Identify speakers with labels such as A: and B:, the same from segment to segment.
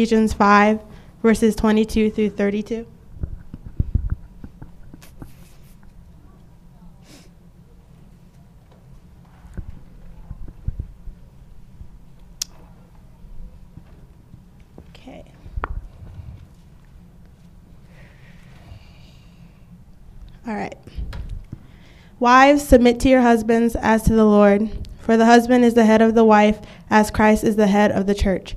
A: Ephesians 5, verses 22 through 32. Okay. All right. Wives, submit to your husbands as to the Lord. For the husband is the head of the wife, as Christ is the head of the church,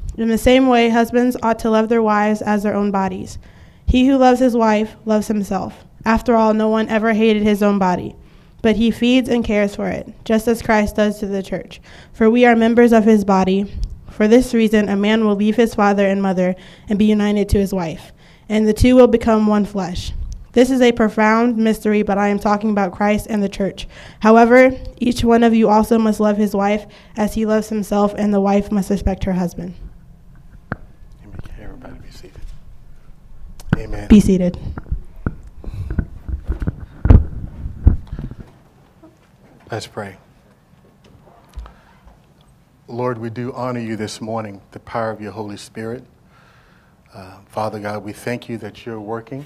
A: In the same way, husbands ought to love their wives as their own bodies. He who loves his wife loves himself. After all, no one ever hated his own body, but he feeds and cares for it, just as Christ does to the church. For we are members of his body. For this reason, a man will leave his father and mother and be united to his wife, and the two will become one flesh. This is a profound mystery, but I am talking about Christ and the church. However, each one of you also must love his wife as he loves himself, and the wife must respect her husband.
B: Everybody be seated. Amen.
A: Be seated.
B: Let's pray. Lord, we do honor you this morning, the power of your Holy Spirit. Uh, Father God, we thank you that you're working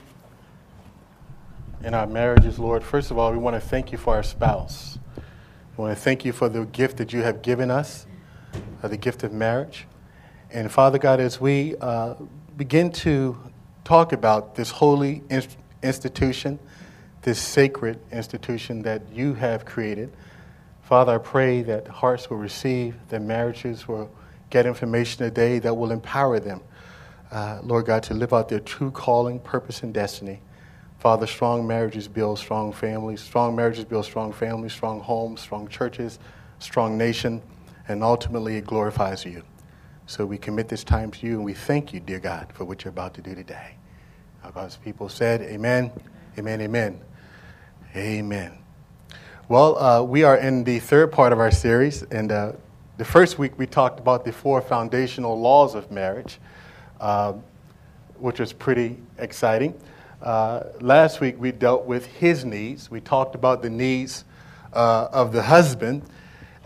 B: in our marriages, Lord, first of all, we want to thank you for our spouse. We want to thank you for the gift that you have given us, uh, the gift of marriage. And Father God, as we uh, begin to talk about this holy inst- institution, this sacred institution that you have created, Father, I pray that hearts will receive, that marriages will get information today that will empower them, uh, Lord God, to live out their true calling, purpose, and destiny. Father, strong marriages build strong families. Strong marriages build strong families, strong homes, strong churches, strong nation, and ultimately it glorifies you. So we commit this time to you and we thank you, dear God, for what you're about to do today. Our God's people said, Amen, Amen, Amen, Amen. Well, uh, we are in the third part of our series, and uh, the first week we talked about the four foundational laws of marriage, uh, which was pretty exciting. Uh, last week we dealt with his needs. We talked about the needs uh, of the husband.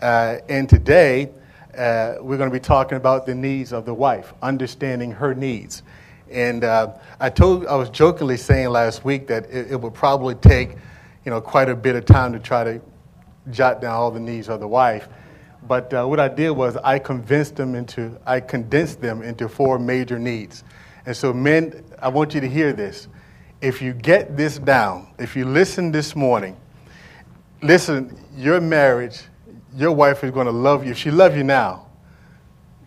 B: Uh, and today uh, we're going to be talking about the needs of the wife, understanding her needs. And uh, I told, I was jokingly saying last week that it, it, would probably take, you know, quite a bit of time to try to jot down all the needs of the wife. But uh, what I did was I convinced them into, I condensed them into four major needs. And so, men, I want you to hear this if you get this down, if you listen this morning, listen, your marriage, your wife is going to love you. If she loves you now,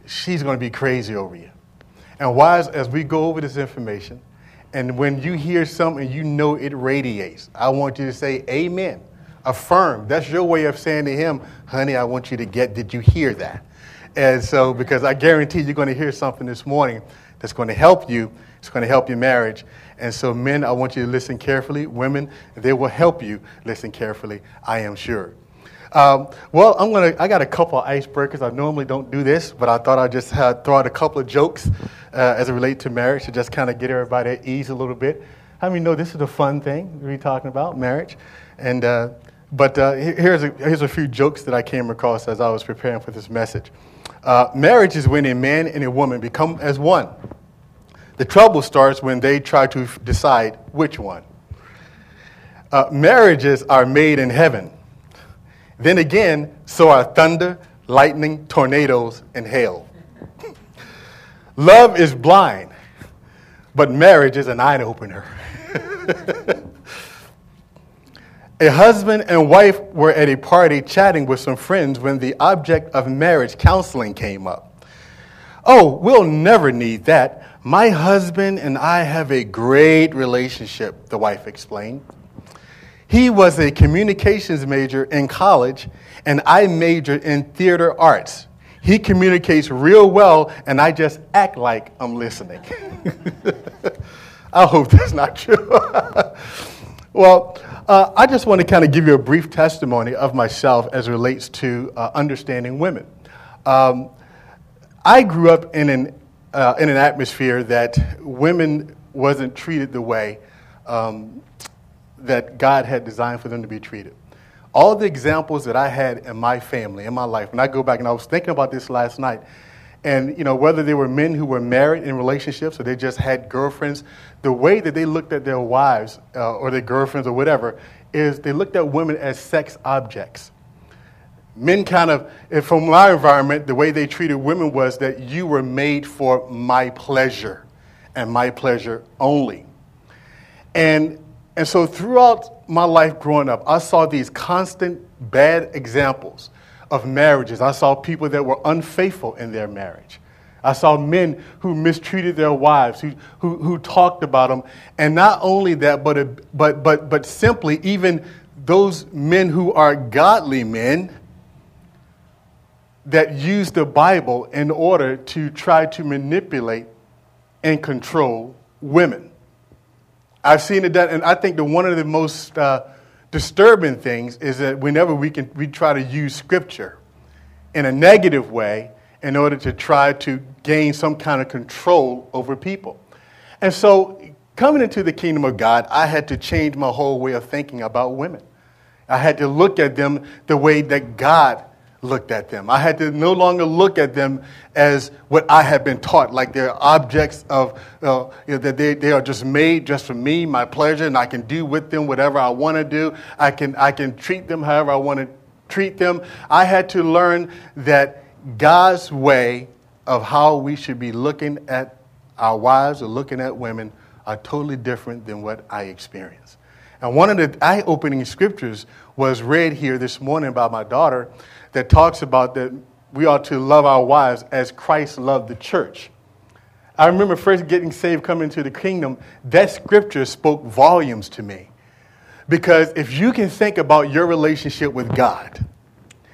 B: she's going to be crazy over you. And wives, as we go over this information, and when you hear something, you know it radiates. I want you to say amen. Affirm. That's your way of saying to him, honey, I want you to get, did you hear that? And so, because I guarantee you're going to hear something this morning that's going to help you, it's going to help your marriage. And so, men, I want you to listen carefully. Women, they will help you listen carefully, I am sure. Um, well, I'm gonna. I got a couple of icebreakers. I normally don't do this, but I thought I'd just throw out a couple of jokes uh, as it relates to marriage to just kind of get everybody at ease a little bit. How many know this is a fun thing we're talking about marriage? And uh, but uh, here's a, here's a few jokes that I came across as I was preparing for this message. Uh, marriage is when a man and a woman become as one. The trouble starts when they try to decide which one. Uh, marriages are made in heaven. Then again, so are thunder, lightning, tornadoes, and hail. Love is blind, but marriage is an eye opener. a husband and wife were at a party chatting with some friends when the object of marriage counseling came up. Oh, we'll never need that. My husband and I have a great relationship, the wife explained. He was a communications major in college, and I majored in theater arts. He communicates real well, and I just act like I'm listening. I hope that's not true. well, uh, I just want to kind of give you a brief testimony of myself as relates to uh, understanding women. Um, I grew up in an, uh, in an atmosphere that women wasn't treated the way um, that God had designed for them to be treated. All the examples that I had in my family, in my life, when I go back, and I was thinking about this last night, and you know whether they were men who were married in relationships or they just had girlfriends, the way that they looked at their wives uh, or their girlfriends or whatever is they looked at women as sex objects. Men kind of, from my environment, the way they treated women was that you were made for my pleasure and my pleasure only. And, and so throughout my life growing up, I saw these constant bad examples of marriages. I saw people that were unfaithful in their marriage. I saw men who mistreated their wives, who, who, who talked about them. And not only that, but, but, but, but simply even those men who are godly men that use the Bible in order to try to manipulate and control women. I've seen it done, and I think that one of the most uh, disturbing things is that whenever we can we try to use scripture in a negative way in order to try to gain some kind of control over people. And so coming into the kingdom of God, I had to change my whole way of thinking about women. I had to look at them the way that God looked at them. I had to no longer look at them as what I had been taught, like they're objects of, uh, you know, that they, they are just made just for me, my pleasure, and I can do with them whatever I want to do. I can, I can treat them however I want to treat them. I had to learn that God's way of how we should be looking at our wives or looking at women are totally different than what I experienced. And one of the eye opening scriptures was read here this morning by my daughter that talks about that we ought to love our wives as Christ loved the church. I remember first getting saved, coming into the kingdom, that scripture spoke volumes to me. Because if you can think about your relationship with God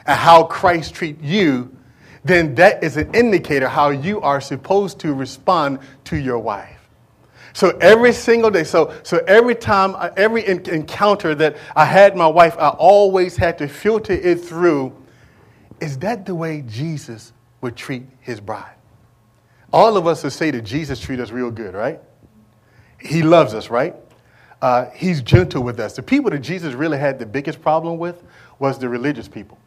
B: and how Christ treats you, then that is an indicator how you are supposed to respond to your wife. So every single day, so, so every time, uh, every encounter that I had my wife, I always had to filter it through is that the way Jesus would treat his bride? All of us would say that Jesus treats us real good, right? He loves us, right? Uh, he's gentle with us. The people that Jesus really had the biggest problem with was the religious people.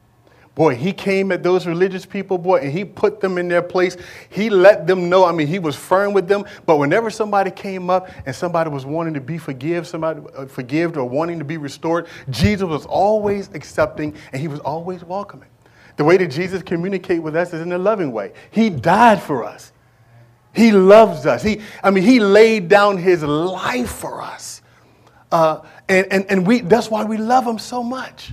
B: Boy, he came at those religious people, boy, and he put them in their place. He let them know. I mean, he was firm with them. But whenever somebody came up and somebody was wanting to be forgive, somebody uh, forgived or wanting to be restored, Jesus was always accepting and he was always welcoming. The way that Jesus communicates with us is in a loving way. He died for us. He loves us. He, I mean, he laid down his life for us. Uh, and and, and we, that's why we love him so much.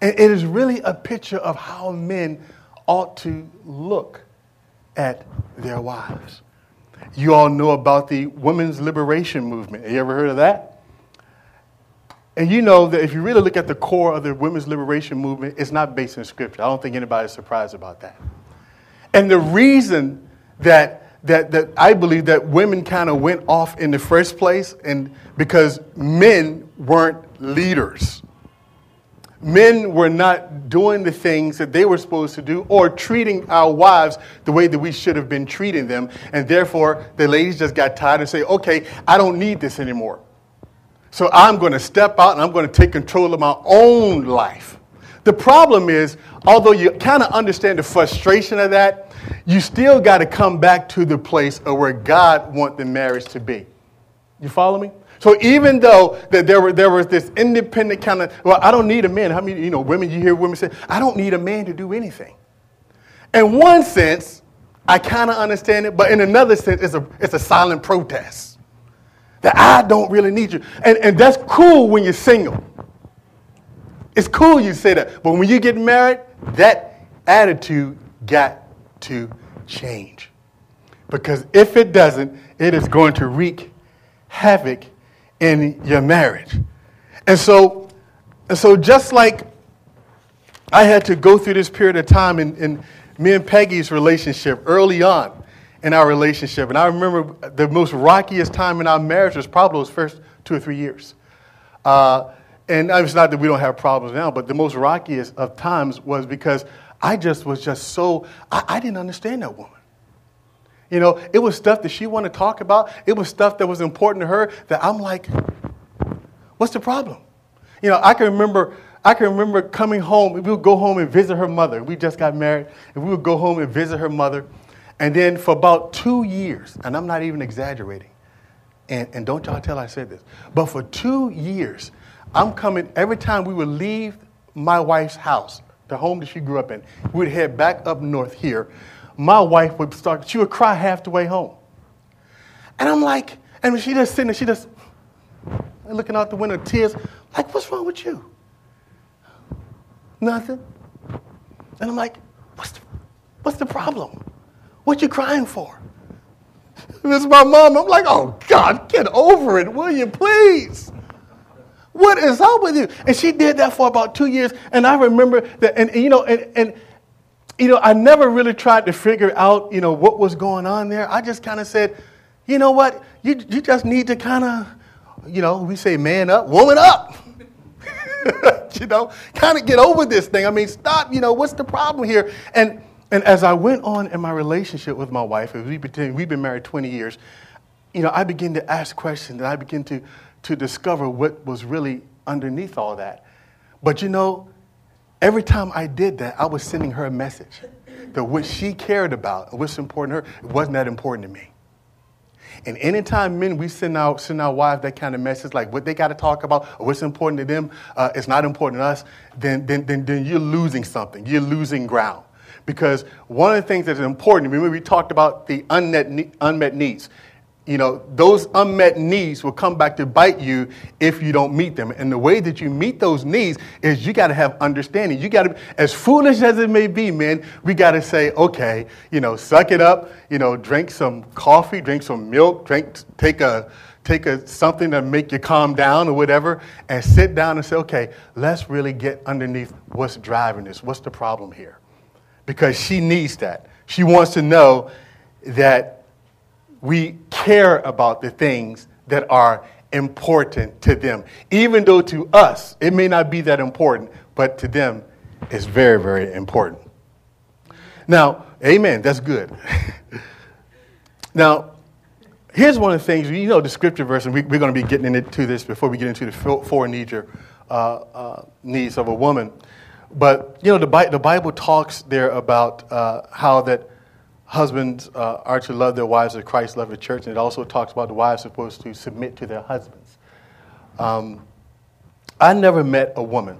B: And it is really a picture of how men ought to look at their wives. You all know about the women's liberation movement. Have you ever heard of that? And you know that if you really look at the core of the women's liberation movement, it's not based in scripture. I don't think anybody's surprised about that. And the reason that, that, that I believe that women kind of went off in the first place, and because men weren't leaders men were not doing the things that they were supposed to do or treating our wives the way that we should have been treating them. And therefore, the ladies just got tired and say, okay, I don't need this anymore. So I'm going to step out and I'm going to take control of my own life. The problem is, although you kind of understand the frustration of that, you still got to come back to the place of where God wants the marriage to be. You follow me? So even though that there, were, there was this independent kind of, well, I don't need a man. How many, you know, women, you hear women say, I don't need a man to do anything. In one sense, I kind of understand it, but in another sense, it's a, it's a silent protest. That I don't really need you. And, and that's cool when you're single. It's cool you say that. But when you get married, that attitude got to change. Because if it doesn't, it is going to wreak havoc in your marriage. And so, and so just like I had to go through this period of time in, in me and Peggy's relationship early on, in our relationship. And I remember the most rockiest time in our marriage was probably those first two or three years. Uh, and it's not that we don't have problems now, but the most rockiest of times was because I just was just so, I, I didn't understand that woman. You know, it was stuff that she wanted to talk about. It was stuff that was important to her that I'm like, what's the problem? You know, I can remember I can remember coming home. We would go home and visit her mother. We just got married, and we would go home and visit her mother. And then for about two years, and I'm not even exaggerating, and, and don't y'all tell I said this, but for two years, I'm coming every time we would leave my wife's house, the home that she grew up in, we would head back up north here. My wife would start, she would cry half the way home. And I'm like, and she just sitting there, she just looking out the window, tears, like, what's wrong with you? Nothing. And I'm like, what's the, what's the problem? What you crying for? It's my mom. I'm like, oh God, get over it, will you please? What is up with you? And she did that for about two years. And I remember that, and, and you know, and, and you know, I never really tried to figure out, you know, what was going on there. I just kind of said, you know what, you, you just need to kind of, you know, we say man up, woman up. you know, kind of get over this thing. I mean, stop, you know, what's the problem here? And, and as I went on in my relationship with my wife, we've been, we've been married 20 years, you know, I began to ask questions and I began to, to discover what was really underneath all that. But you know, every time I did that, I was sending her a message that what she cared about, what's important to her, wasn't that important to me. And anytime men, we send out, send our wives that kind of message, like what they got to talk about or what's important to them, uh, it's not important to us, then, then, then, then you're losing something. You're losing ground. Because one of the things that's important, remember we talked about the unmet, unmet needs you know, those unmet needs will come back to bite you if you don't meet them. And the way that you meet those needs is you got to have understanding. You got to, as foolish as it may be, man, we got to say, okay, you know, suck it up, you know, drink some coffee, drink some milk, drink, take a, take a, something to make you calm down or whatever, and sit down and say, okay, let's really get underneath what's driving this. What's the problem here? Because she needs that. She wants to know that we care about the things that are important to them. Even though to us, it may not be that important, but to them, it's very, very important. Now, amen, that's good. now, here's one of the things, you know, the scripture verse, and we, are going to be getting into this before we get into the four needs, uh, uh, needs of a woman. But, you know, the, the Bible talks there about uh, how that husbands uh, are to love their wives as Christ loved the church, and it also talks about the wives supposed to submit to their husbands. Um, I never met a woman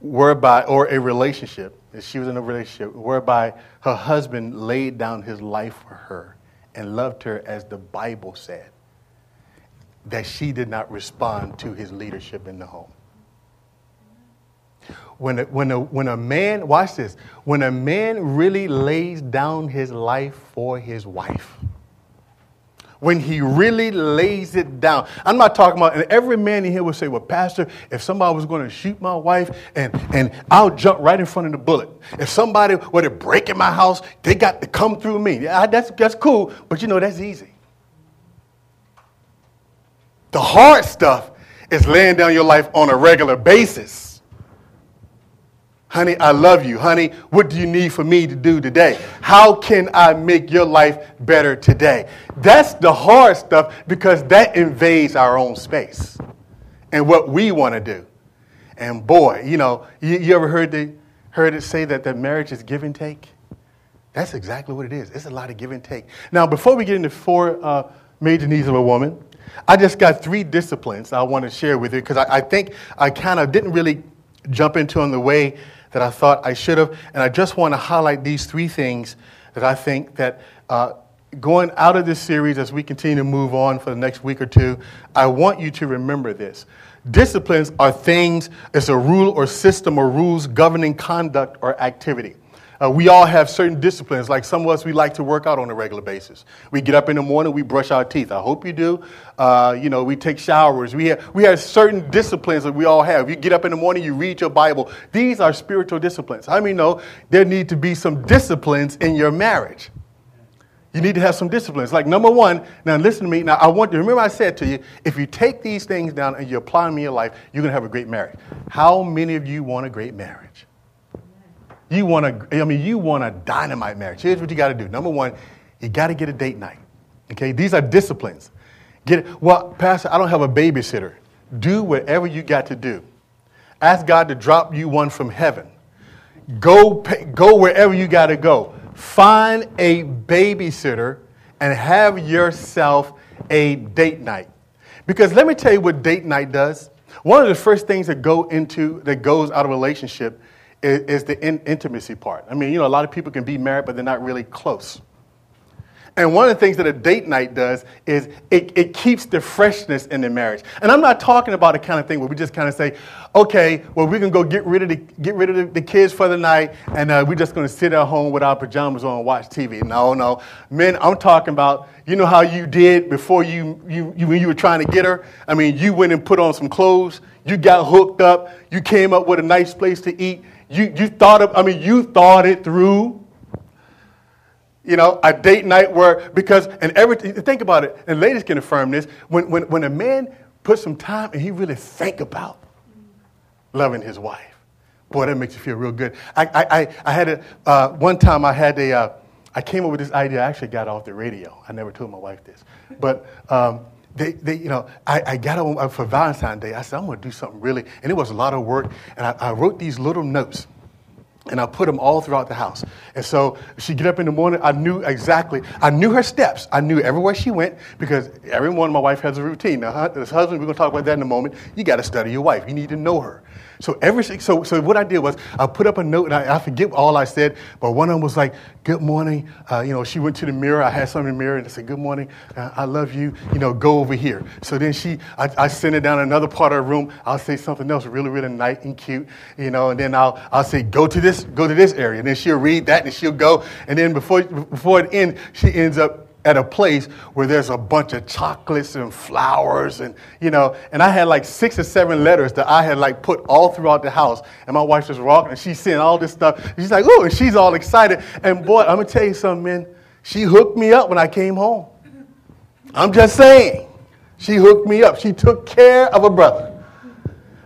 B: whereby, or a relationship, if she was in a relationship, whereby her husband laid down his life for her and loved her as the Bible said, that she did not respond to his leadership in the home when a, when, a, when a man, watch this, when a man really lays down his life for his wife, when he really lays it down. I'm not talking about, and every man in here would say, Well, Pastor, if somebody was going to shoot my wife, and, and I'll jump right in front of the bullet. If somebody were to break in my house, they got to come through me. Yeah, that's, that's cool, but you know, that's easy. The hard stuff is laying down your life on a regular basis. Honey, I love you. Honey, what do you need for me to do today? How can I make your life better today? That's the hard stuff because that invades our own space and what we want to do. And boy, you know, you, you ever heard, the, heard it say that, that marriage is give and take? That's exactly what it is. It's a lot of give and take. Now, before we get into four uh, major needs of a woman, I just got three disciplines I want to share with you because I, I think I kind of didn't really jump into on the way that I thought I should have. And I just want to highlight these three things that I think that uh, going out of this series as we continue to move on for the next week or two, I want you to remember this. Disciplines are things, it's a rule or system or rules governing conduct or activity. Uh, we all have certain disciplines. Like some of us, we like to work out on a regular basis. We get up in the morning, we brush our teeth. I hope you do. Uh, you know, we take showers. We have, we have certain disciplines that we all have. You get up in the morning, you read your Bible. These are spiritual disciplines. I mean, no, there need to be some disciplines in your marriage. You need to have some disciplines. Like number one, now listen to me. Now I want you remember I said to you, if you take these things down and you apply them in your life, you're gonna have a great marriage. How many of you want a great marriage? You want a, I mean, you want a dynamite marriage. Here's what you got to do. Number one, you got to get a date night. Okay, these are disciplines. Get it. Well, Pastor, I don't have a babysitter. Do whatever you got to do. Ask God to drop you one from heaven. Go, pay, go wherever you got to go. Find a babysitter and have yourself a date night. Because let me tell you what date night does. One of the first things that go into that goes out of relationship is, is the in, intimacy part. I mean, you know, a lot of people can be married, but they're not really close. And one of the things that a date night does is it, it keeps the freshness in the marriage. And I'm not talking about the kind of thing where we just kind of say, okay, well, we can go get rid of the, get rid of the, the kids for the night and uh, we're just going to sit at home with our pajamas on and watch TV. No, no. Men, I'm talking about, you know how you did before you, you, you, when you were trying to get her? I mean, you went and put on some clothes, you got hooked up, you came up with a nice place to eat. You, you thought of, I mean, you thought it through you know, a date night where, because, and everything, think about it, and ladies can affirm this, when, when, when a man puts some time and he really think about loving his wife, boy, that makes you feel real good. I, I, I, I had a, uh, one time I had a, uh, I came up with this idea, I actually got off the radio. I never told my wife this. But, um, they, they, you know, I, I got on uh, for Valentine's Day. I said, I'm going to do something really, and it was a lot of work. And I, I wrote these little notes and I put them all throughout the house. And so she get up in the morning. I knew exactly. I knew her steps. I knew everywhere she went because every morning my wife has a routine. Now, as husband, we're going to talk about that in a moment. You got to study your wife. You need to know her. So every so so what I did was I put up a note and I, I forget all I said, but one of them was like, "Good morning." Uh, you know, she went to the mirror. I had something in the mirror and I said, "Good morning. Uh, I love you." You know, go over here. So then she, I, I send her down another part of the room. I'll say something else really really nice and cute. You know, and then I'll I'll say, "Go to this, go to this area," and then she'll read that and she'll go, and then before before it ends, she ends up at a place where there's a bunch of chocolates and flowers and you know and i had like six or seven letters that i had like put all throughout the house. And my wife just walking and she's seeing all this stuff. She's like oh and she's all excited. And boy i'm gonna tell you something man. She hooked me up when i came home. I'm just saying. She hooked me up. She took care of a brother.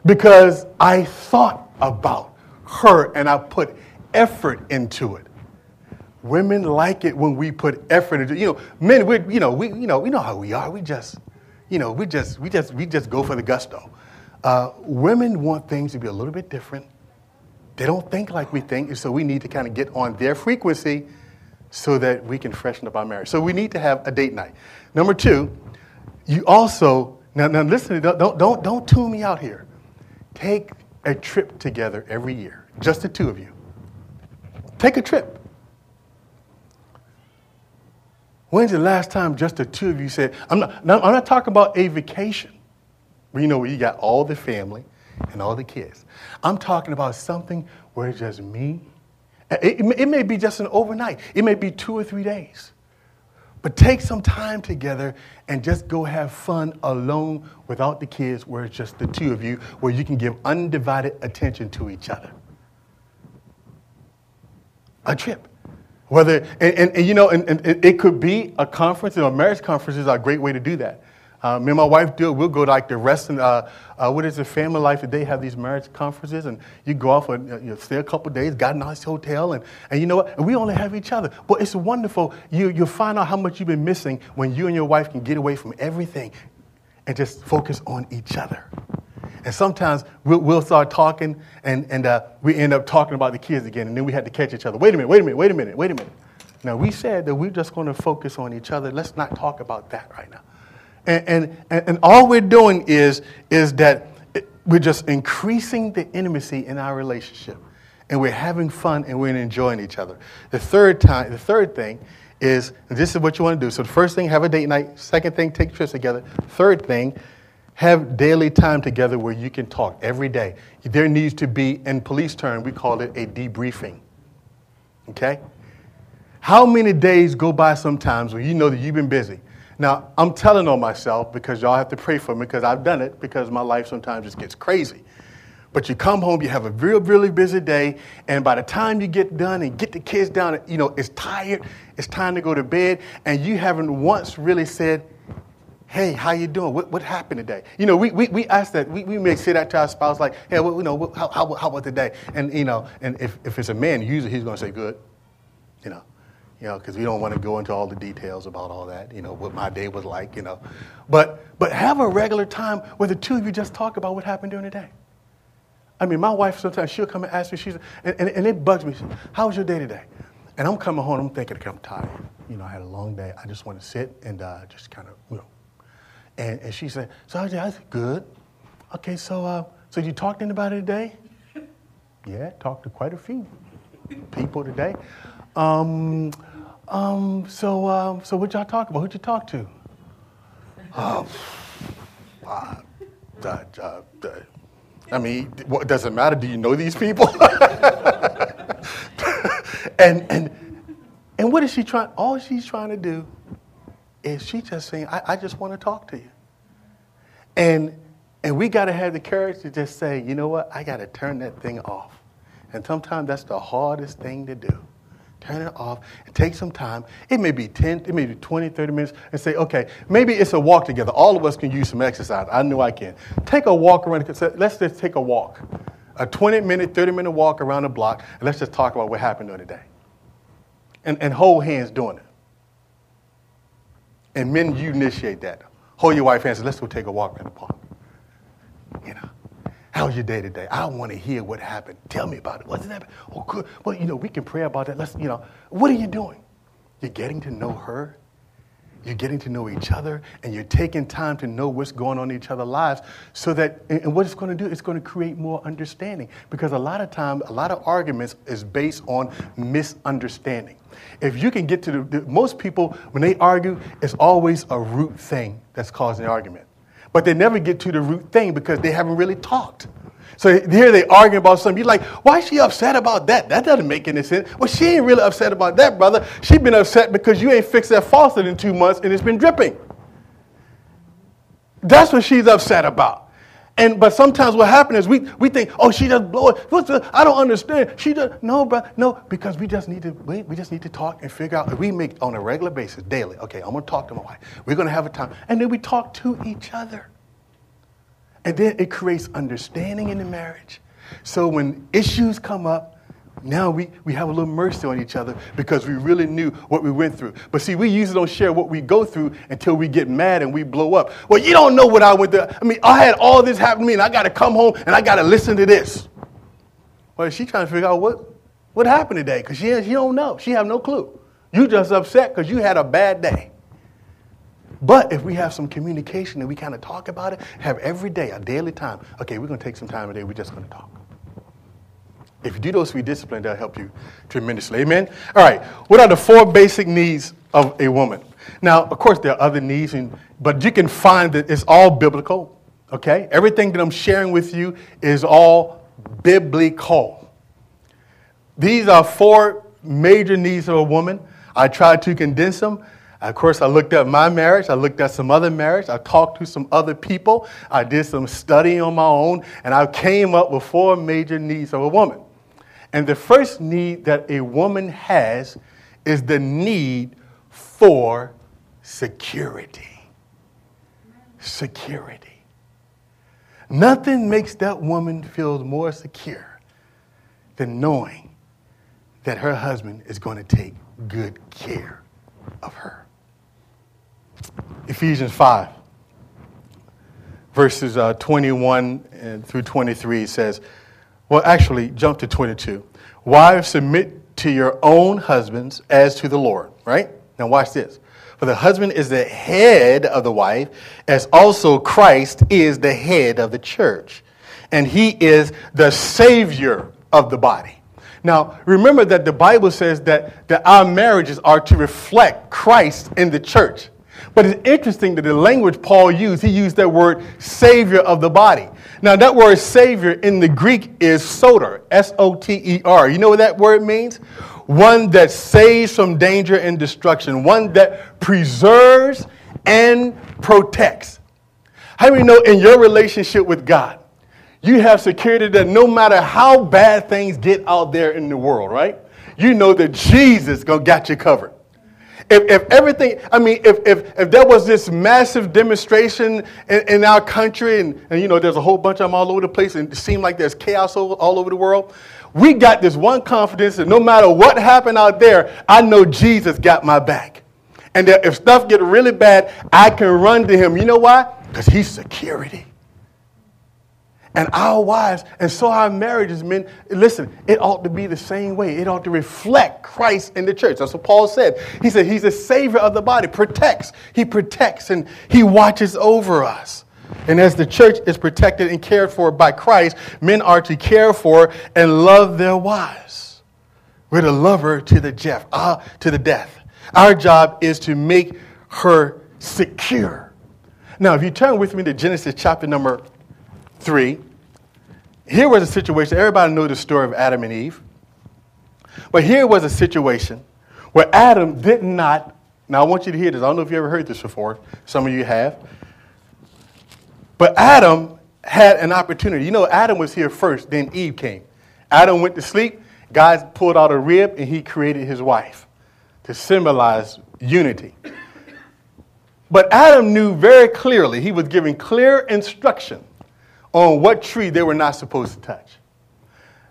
B: Because i thought about her and i put effort into it Women like it when we put effort into. You know, men, we, you know, we, you know, we know how we are. We just, you know, we just, we just, we just go for the gusto. Uh, women want things to be a little bit different. They don't think like we think, so we need to kind of get on their frequency so that we can freshen up our marriage. So we need to have a date night. Number two, you also now, now listen. Don't, don't don't don't tune me out here. Take a trip together every year, just the two of you. Take a trip. When's the last time just the two of you said, I'm not, I'm not talking about a vacation where you know where you got all the family and all the kids. I'm talking about something where it's just me. It, it, it may be just an overnight, it may be two or three days. But take some time together and just go have fun alone without the kids, where it's just the two of you, where you can give undivided attention to each other. A trip. Whether, and, and, and you know, and, and, it could be a conference, and a marriage conference is a great way to do that. Uh, me and my wife do it. We'll go to like the rest of, uh, uh, what is it, family life that they have these marriage conferences, and you go off and you know, stay a couple days, got a nice hotel, and, and you know what? And we only have each other. But it's wonderful. You, you'll find out how much you've been missing when you and your wife can get away from everything and just focus on each other. And sometimes we'll, we'll start talking and, and uh, we end up talking about the kids again. And then we had to catch each other. Wait a minute, wait a minute, wait a minute, wait a minute. Now, we said that we're just going to focus on each other. Let's not talk about that right now. And, and, and, and all we're doing is, is that we're just increasing the intimacy in our relationship. And we're having fun and we're enjoying each other. The third, time, the third thing is this is what you want to do. So, the first thing, have a date night. Second thing, take trips together. Third thing, have daily time together where you can talk every day. There needs to be, in police term, we call it a debriefing. Okay? How many days go by sometimes when you know that you've been busy? Now, I'm telling on myself because y'all have to pray for me because I've done it because my life sometimes just gets crazy. But you come home, you have a real, really busy day, and by the time you get done and get the kids down, you know, it's tired, it's time to go to bed, and you haven't once really said, hey, how you doing? What, what happened today? You know, we, we, we ask that, we, we may say that to our spouse, like, hey, well, you know, how, how, how about today? And, you know, and if, if it's a man, usually he's going to say, good, you know, you know, because we don't want to go into all the details about all that, you know, what my day was like, you know. But, but have a regular time where the two of you just talk about what happened during the day. I mean, my wife sometimes she'll come and ask me, she's, and, and, and it bugs me. How was your day today? And I'm coming home, I'm thinking, okay, I'm tired. You know, I had a long day. I just want to sit and uh, just kind of, you know. And, and she said, so I said, good. Okay, so, uh, so you talked to anybody today? yeah, talked to quite a few people today. Um, um, so, um, so what y'all talk about? Who'd you talk to? Uh, uh, uh, I mean, what, does it matter? Do you know these people? and, and, and what is she trying? All she's trying to do is she just saying, I, I just want to talk to you. And, and we got to have the courage to just say, you know what? I got to turn that thing off. And sometimes that's the hardest thing to do turn it off, and take some time. It may be 10, it may be 20, 30 minutes, and say, okay, maybe it's a walk together. All of us can use some exercise. I know I can. Take a walk around, let's just take a walk. A 20 minute, 30 minute walk around the block, and let's just talk about what happened during the day. And, and hold hands doing it. And men, you initiate that. Hold your wife's hands and say, let's go take a walk around the park. You know. How's your day today? I want to hear what happened. Tell me about it. What's happened? Oh, good. Well, you know, we can pray about that. Let's, you know, what are you doing? You're getting to know her. You're getting to know each other, and you're taking time to know what's going on in each other's lives so that, and what it's going to do, it's going to create more understanding. Because a lot of times, a lot of arguments is based on misunderstanding. If you can get to the, the most people, when they argue, it's always a root thing that's causing the argument but they never get to the root thing because they haven't really talked. So here they arguing about something. You're like, why is she upset about that? That doesn't make any sense. Well, she ain't really upset about that, brother. She been upset because you ain't fixed that faucet in two months and it's been dripping. That's what she's upset about. And but sometimes what happens is we, we think, oh, she just blow it. I don't understand. She just no, bro, no, because we just need to wait. We just need to talk and figure out. We make on a regular basis, daily. Okay, I'm gonna talk to my wife. We're gonna have a time, and then we talk to each other. And then it creates understanding in the marriage. So when issues come up, now we, we have a little mercy on each other because we really knew what we went through. But see, we usually don't share what we go through until we get mad and we blow up. Well, you don't know what I went through. I mean, I had all this happen to me and I got to come home and I got to listen to this. Well, she's trying to figure out what, what happened today because she, she don't know. She have no clue. You just upset because you had a bad day. But if we have some communication and we kind of talk about it, have every day, a daily time, okay, we're going to take some time today, we're just going to talk. If you do those three disciplines, that'll help you tremendously. Amen? All right. What are the four basic needs of a woman? Now, of course, there are other needs, and, but you can find that it's all biblical. Okay? Everything that I'm sharing with you is all biblical. These are four major needs of a woman. I tried to condense them. Of course, I looked at my marriage. I looked at some other marriage. I talked to some other people. I did some studying on my own, and I came up with four major needs of a woman. And the first need that a woman has is the need for security. Security. Nothing makes that woman feel more secure than knowing that her husband is going to take good care of her. Ephesians 5, verses uh, 21 through 23 says, well, actually, jump to 22. Wives, submit to your own husbands as to the Lord, right? Now, watch this. For the husband is the head of the wife, as also Christ is the head of the church. And he is the Savior of the body. Now, remember that the Bible says that, that our marriages are to reflect Christ in the church. But it's interesting that the language Paul used, he used that word Savior of the body. Now, that word Savior in the Greek is soter, S O T E R. You know what that word means? One that saves from danger and destruction, one that preserves and protects. How do we know in your relationship with God, You have security that no matter how bad things get out there in the world, right? You know that Jesus got you covered. If, if everything, I mean, if, if, if there was this massive demonstration in, in our country, and, and you know, there's a whole bunch of them all over the place, and it seemed like there's chaos all, all over the world, we got this one confidence that no matter what happened out there, I know Jesus got my back. And that if stuff get really bad, I can run to him. You know why? Because he's security and our wives, and so our marriages, men. Listen, it ought to be the same way. It ought to reflect Christ in the church. That's what Paul said. He said he's the savior of the body, protects. He protects and he watches over us. And as the church is protected and cared for by Christ, men are to care for and love their wives. We're to love her to the death. Uh, to the death. Our job is to make her secure. Now, if you turn with me to Genesis chapter number 3. Here was a situation, everybody knew the story of Adam and Eve. But here was a situation where Adam did not, now I want you to hear this. I don't know if you ever heard this before. Some of you have. But Adam had an opportunity. You know, Adam was here first, then Eve came. Adam went to sleep, God pulled out a rib, and he created his wife to symbolize unity. But Adam knew very clearly, he was giving clear instruction on what tree they were not supposed to touch.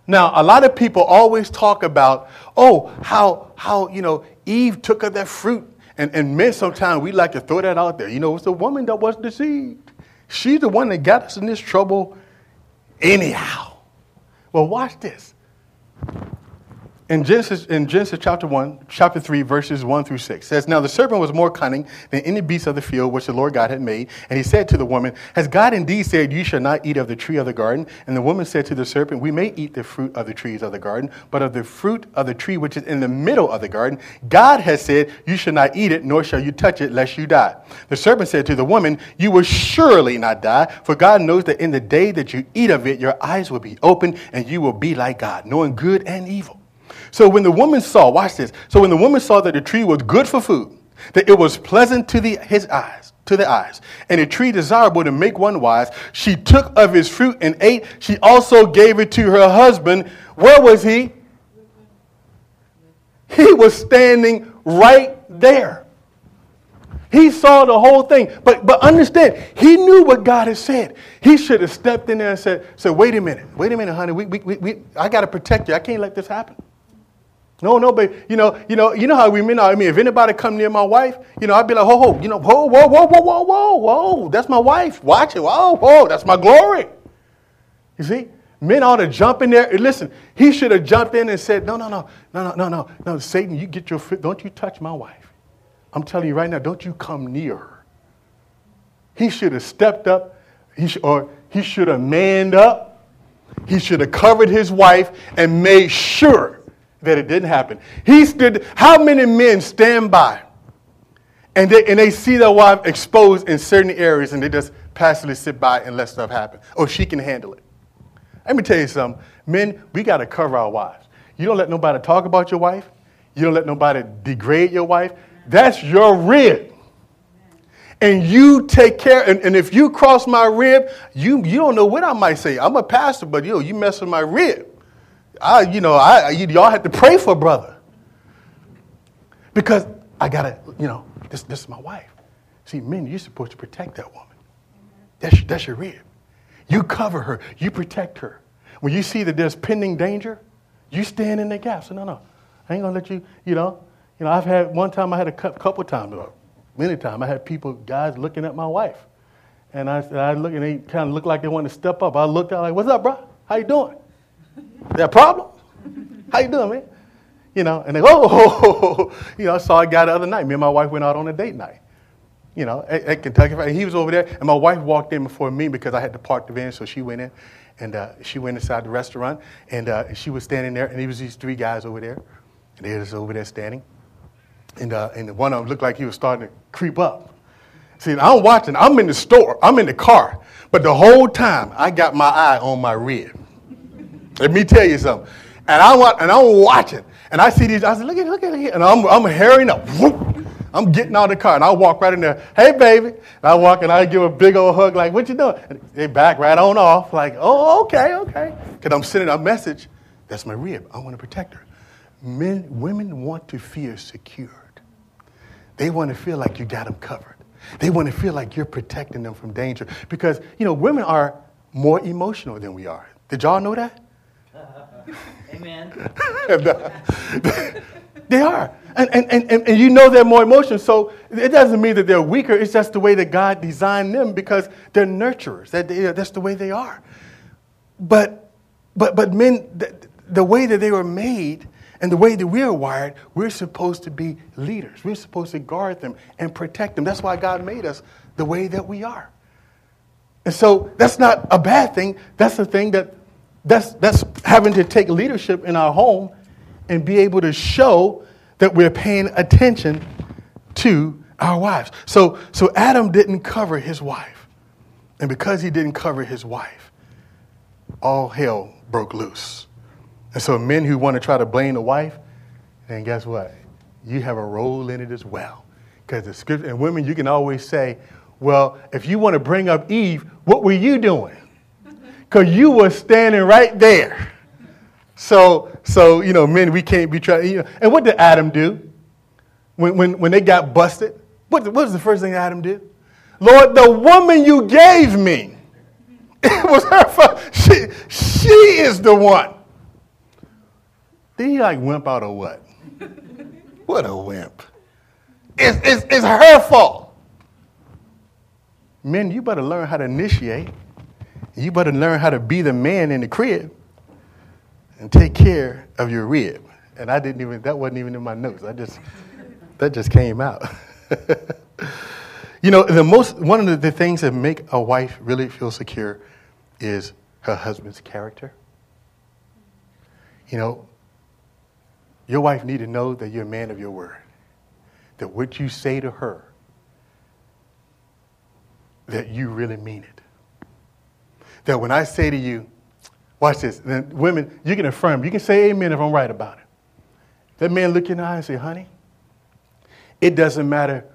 B: Now, a lot of people always talk about, oh, how, how you know, Eve took of that fruit. And, and men sometimes we like to throw that out there. You know, it's the woman that was deceived. She's the one that got us in this trouble anyhow. Well, watch this in Genesis, in Genesis chapter 1, chapter 3, verses 1 through 6, says, Now the serpent was more cunning than any beast of the field which the Lord God had made. And he said to the woman, Has God indeed said, You shall not eat of the tree of the garden? And the woman said to the serpent, We may eat the fruit of the trees of the garden, but of the fruit of the tree which is in the middle of the garden, God has said, You shall not eat it, nor shall you touch it, lest you die. The serpent said to the woman, You will surely not die, for God knows that in the day that you eat of it, your eyes will be opened, and you will be like God, knowing good and evil. So when the woman saw, watch this. So when the woman saw that the tree was good for food, that it was pleasant to the, his eyes, to the eyes, and a tree desirable to make one wise, she took of his fruit and ate. She also gave it to her husband. Where was he? He was standing right there. He saw the whole thing. But, but understand, he knew what God had said. He should have stepped in there and said, so wait a minute, wait a minute, honey. We, we, we, I got to protect you. I can't let this happen. No, no, but you know, you know, you know how we mean. I mean, if anybody come near my wife, you know, I'd be like, whoa, whoa, you know, whoa, whoa, whoa, whoa, whoa, whoa, whoa, that's my wife. Watch it. Whoa, whoa, that's my glory. You see, men ought to jump in there. Listen, he should have jumped in and said, no, no, no, no, no, no, no, no, Satan, you get your foot. Don't you touch my wife. I'm telling you right now, don't you come near her. He should have stepped up, he sh- or he should have manned up. He should have covered his wife and made sure that it didn't happen. He stood, how many men stand by and they, and they see their wife exposed in certain areas and they just passively sit by and let stuff happen? Or she can handle it. Let me tell you something. Men, we got to cover our wives. You don't let nobody talk about your wife. You don't let nobody degrade your wife. That's your rib. And you take care, and, and if you cross my rib, you, you don't know what I might say. I'm a pastor, but know, you mess with my rib. I, you know, I, y'all had to pray for brother. Because I got to, you know, this, this is my wife. See, men, you're supposed to protect that woman. That's, that's your rib. You cover her. You protect her. When you see that there's pending danger, you stand in the gap. So, no, no, I ain't going to let you, you know. You know, I've had, one time I had a couple times, many times, I had people, guys looking at my wife. And I, said I look, and they kind of looked like they want to step up. I looked out like, what's up, bro? How you doing? That problem? How you doing, man? You know, and they, go, oh, you know, I saw a guy the other night. Me and my wife went out on a date night. You know, at, at Kentucky. And he was over there, and my wife walked in before me because I had to park the van, so she went in. And uh, she went inside the restaurant, and uh, she was standing there, and there was these three guys over there. And they was over there standing. And, uh, and one of them looked like he was starting to creep up. See, I'm watching. I'm in the store. I'm in the car. But the whole time, I got my eye on my rib. Let me tell you something. And I want, and I'm watching, and I see these. I said, "Look at, look at here!" And I'm, I'm hurrying up. Whoop. I'm getting out of the car and I walk right in there. Hey, baby. And I walk and I give a big old hug, like, what you doing? And they back right on off, like, oh, okay, okay. Because I'm sending a message. That's my rib. I want to protect her. Men, women want to feel secured. They want to feel like you got them covered. They want to feel like you're protecting them from danger. Because, you know, women are more emotional than we are. Did y'all know that?
C: Amen.
B: they are. And, and, and, and you know they're more emotional. So it doesn't mean that they're weaker. It's just the way that God designed them because they're nurturers. That, that's the way they are. But, but, but men, the, the way that they were made and the way that we're wired, we're supposed to be leaders. We're supposed to guard them and protect them. That's why God made us the way that we are. And so that's not a bad thing. That's the thing that that's, that's having to take leadership in our home and be able to show that we're paying attention to our wives. So, so Adam didn't cover his wife. And because he didn't cover his wife, all hell broke loose. And so men who want to try to blame the wife, then guess what? You have a role in it as well. Because the scripture, and women, you can always say, well, if you want to bring up Eve, what were you doing? Because you were standing right there. So, so, you know, men, we can't be trying, you know. And what did Adam do? When, when, when they got busted, what, what was the first thing Adam did? Lord, the woman you gave me, it was her fault. She, she is the one. Did he like wimp out or what? what a wimp. It's, it's, it's her fault. Men, you better learn how to initiate. You better learn how to be the man in the crib and take care of your rib. And I didn't even, that wasn't even in my notes. I just, that just came out. you know, the most, one of the things that make a wife really feel secure is her husband's character. You know, your wife need to know that you're a man of your word. That what you say to her, that you really mean it. That when I say to you, watch this, then women, you can affirm, you can say amen if I'm right about it. That man look in the eye and say, honey, it doesn't matter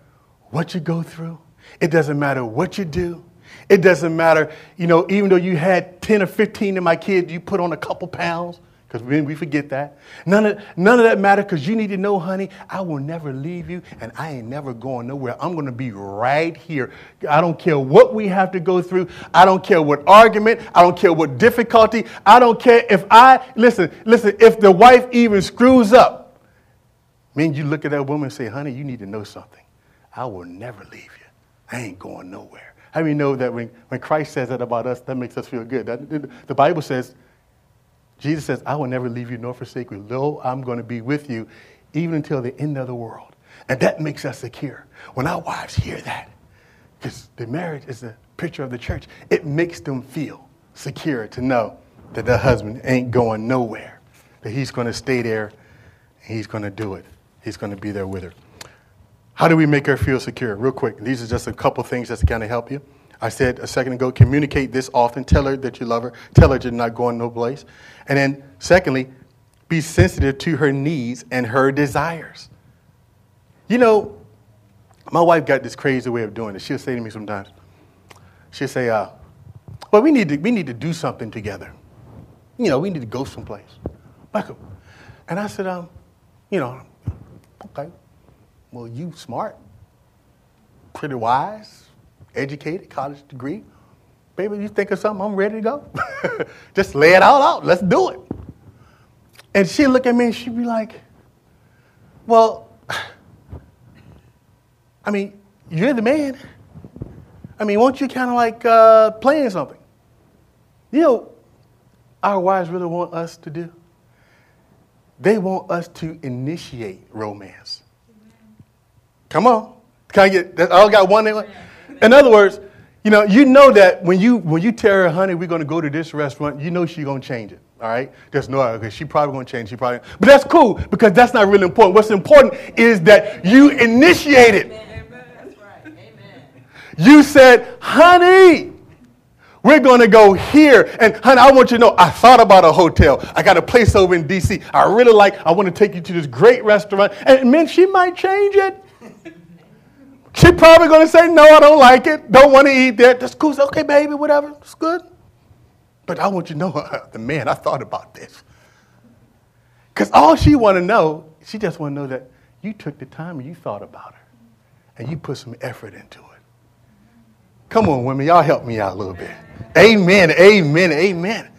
B: what you go through. It doesn't matter what you do. It doesn't matter, you know, even though you had 10 or 15 of my kids, you put on a couple pounds because we, we forget that. None of, none of that matter because you need to know, honey, I will never leave you and I ain't never going nowhere. I'm going to be right here. I don't care what we have to go through. I don't care what argument. I don't care what difficulty. I don't care if I, listen, listen, if the wife even screws up, mean you look at that woman and say, honey, you need to know something. I will never leave you. I ain't going nowhere. How many know that when, when Christ says that about us, that makes us feel good? That, the Bible says, Jesus says, I will never leave you nor forsake you. Lo, I'm going to be with you even until the end of the world. And that makes us secure. When our wives hear that, because the marriage is a picture of the church, it makes them feel secure to know that their husband ain't going nowhere, that he's going to stay there and he's going to do it. He's going to be there with her. How do we make her feel secure? Real quick, these are just a couple things just to help you. I said a second ago, communicate this often. Tell her that you love her. Tell her you're not going no place. And then, secondly, be sensitive to her needs and her desires. You know, my wife got this crazy way of doing it. She'll say to me sometimes, she'll say, uh, well, we need, to, we need to do something together. You know, we need to go someplace. Michael. And I said, um, you know, okay. Well, you smart, pretty wise, educated, college degree. Baby, you think of something, I'm ready to go. Just lay it all out. Let's do it. And she'd look at me and she'd be like, Well, I mean, you're the man. I mean, won't you kind of like uh, playing something? You know, our wives really want us to do? They want us to initiate romance. Come on. Can I get, I got one. In other words, you know, you know that when you when you tell her, honey, we're going to go to this restaurant, you know she's going to change it. All right, there's no because she probably going to change. She probably, but that's cool because that's not really important. What's important is that you initiated. Amen. That's right. Amen. You said, honey. We're going to go here. And honey, I want you to know I thought about a hotel. I got a place over in DC. I really like, I want to take you to this great restaurant. And man, she might change it. Probably going to say, no, I don't like it. Don't want to eat that. That's cool. Okay, baby, whatever. It's good. But I want you to know, the man, I thought about this. Because all she want to know, she just want to know that you took the time and you thought about her. And you put some effort into it. Come on, women, y'all help me out a little bit. Amen, amen, amen.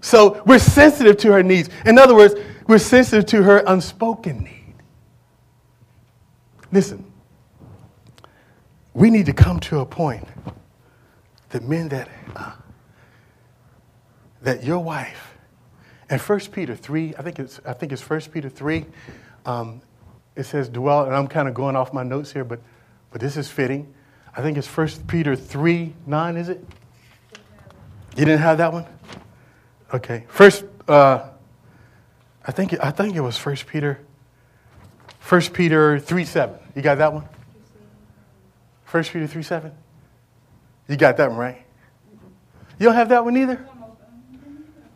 B: So we're sensitive to her needs. In other words, we're sensitive to her unspoken need. Listen, we need to come to a point that men that uh, that your wife and 1 Peter 3, I think it's I think it's 1 Peter 3, um, it says dwell, and I'm kind of going off my notes here, but but this is fitting. I think it's 1 Peter 3, 9, is it? You didn't have that one? Okay. First, uh, I think I think it was First Peter. First Peter three seven. You got that one? First Peter three seven. You got that one right. You don't have that one either.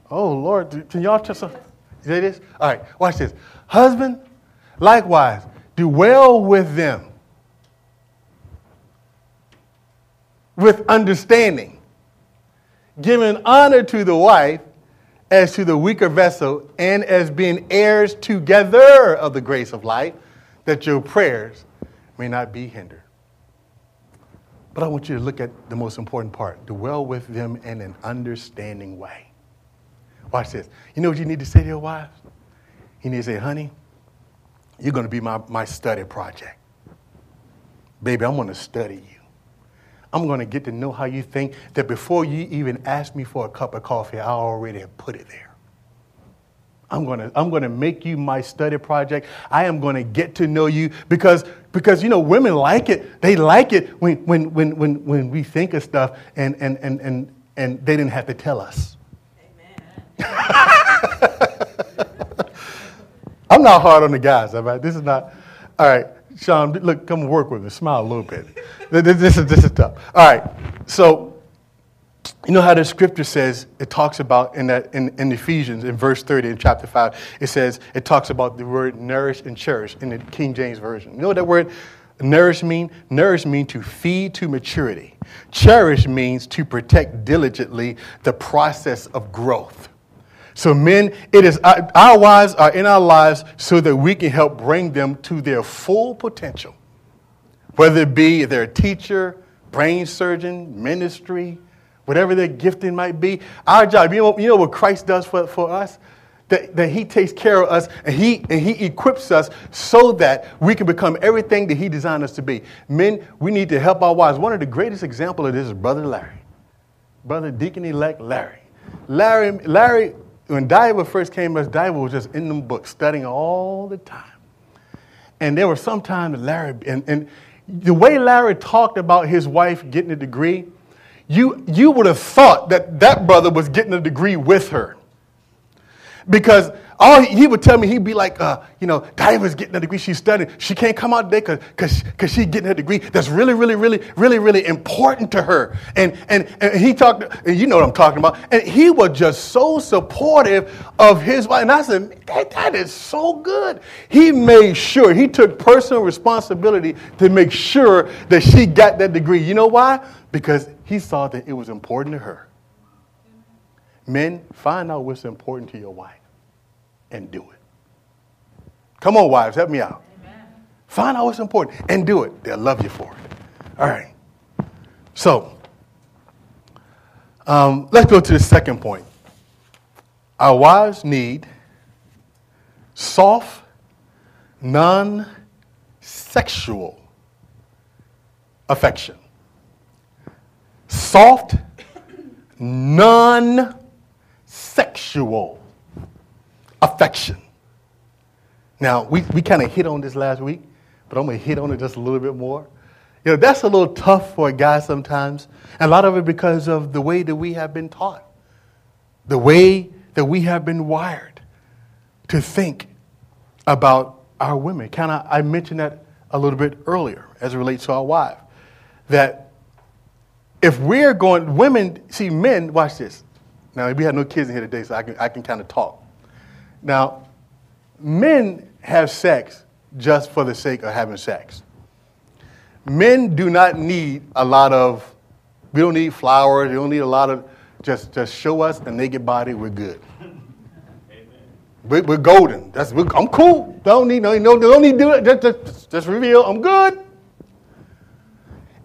B: Oh Lord, can y'all just? It is. All right. Watch this. Husband, likewise, do well with them with understanding, giving honor to the wife as to the weaker vessel, and as being heirs together of the grace of life, that your prayers may not be hindered. But I want you to look at the most important part dwell with them in an understanding way. Watch this. You know what you need to say to your wife? You need to say, honey, you're going to be my, my study project. Baby, I'm going to study you. I'm going to get to know how you think that before you even ask me for a cup of coffee, I already have put it there. I'm going to, I'm going to make you my study project. I am going to get to know you because, because you know, women like it. They like it when, when, when, when, when we think of stuff and, and, and, and, and they didn't have to tell us. I'm not hard on the guys. all right This is not, all right. Sean, look, come work with me. Smile a little bit. this, is, this is tough. All right. So, you know how the scripture says, it talks about in, that, in, in Ephesians, in verse 30, in chapter 5, it says, it talks about the word nourish and cherish in the King James Version. You know what that word nourish mean? Nourish means to feed to maturity. Cherish means to protect diligently the process of growth. So, men, it is uh, our wives are in our lives so that we can help bring them to their full potential. Whether it be they're a teacher, brain surgeon, ministry, whatever their gifting might be. Our job, you know, you know what Christ does for, for us? That, that he takes care of us and he, and he equips us so that we can become everything that he designed us to be. Men, we need to help our wives. One of the greatest examples of this is Brother Larry. Brother Deacon elect Larry. Larry, Larry when Diva first came us, Diva was just in them books, studying all the time. And there were some times that Larry, and, and the way Larry talked about his wife getting a degree, you, you would have thought that that brother was getting a degree with her. Because all he, would tell me, he'd be like, uh, you know, Diva's getting a degree. She's studying. She can't come out today because because she's getting a degree that's really, really, really, really, really important to her. And, and, and he talked, and you know what I'm talking about. And he was just so supportive of his wife. And I said, that, that is so good. He made sure, he took personal responsibility to make sure that she got that degree. You know why? Because he saw that it was important to her. Men, find out what's important to your wife and do it. Come on, wives, help me out. Amen. Find out what's important and do it. They'll love you for it. All right. So, um, let's go to the second point. Our wives need soft, non sexual affection. Soft, non sexual affection. Now, we, we kind of hit on this last week, but I'm going to hit on it just a little bit more. You know, that's a little tough for a guy sometimes. And a lot of it because of the way that we have been taught, the way that we have been wired to think about our women. Kind of, I mentioned that a little bit earlier as it relates to our wife. That if we're going, women, see, men, watch this. Now, we have no kids in here today, so I can, I can kind of talk. Now, men have sex just for the sake of having sex. men do not need a lot of, we don't need flowers, we don't need a lot of, just, just show us the naked body, we're good. We're, we're golden. That's, we're, I'm cool. Don't need, no, no, don't need to do it. Just, just, just reveal, I'm good.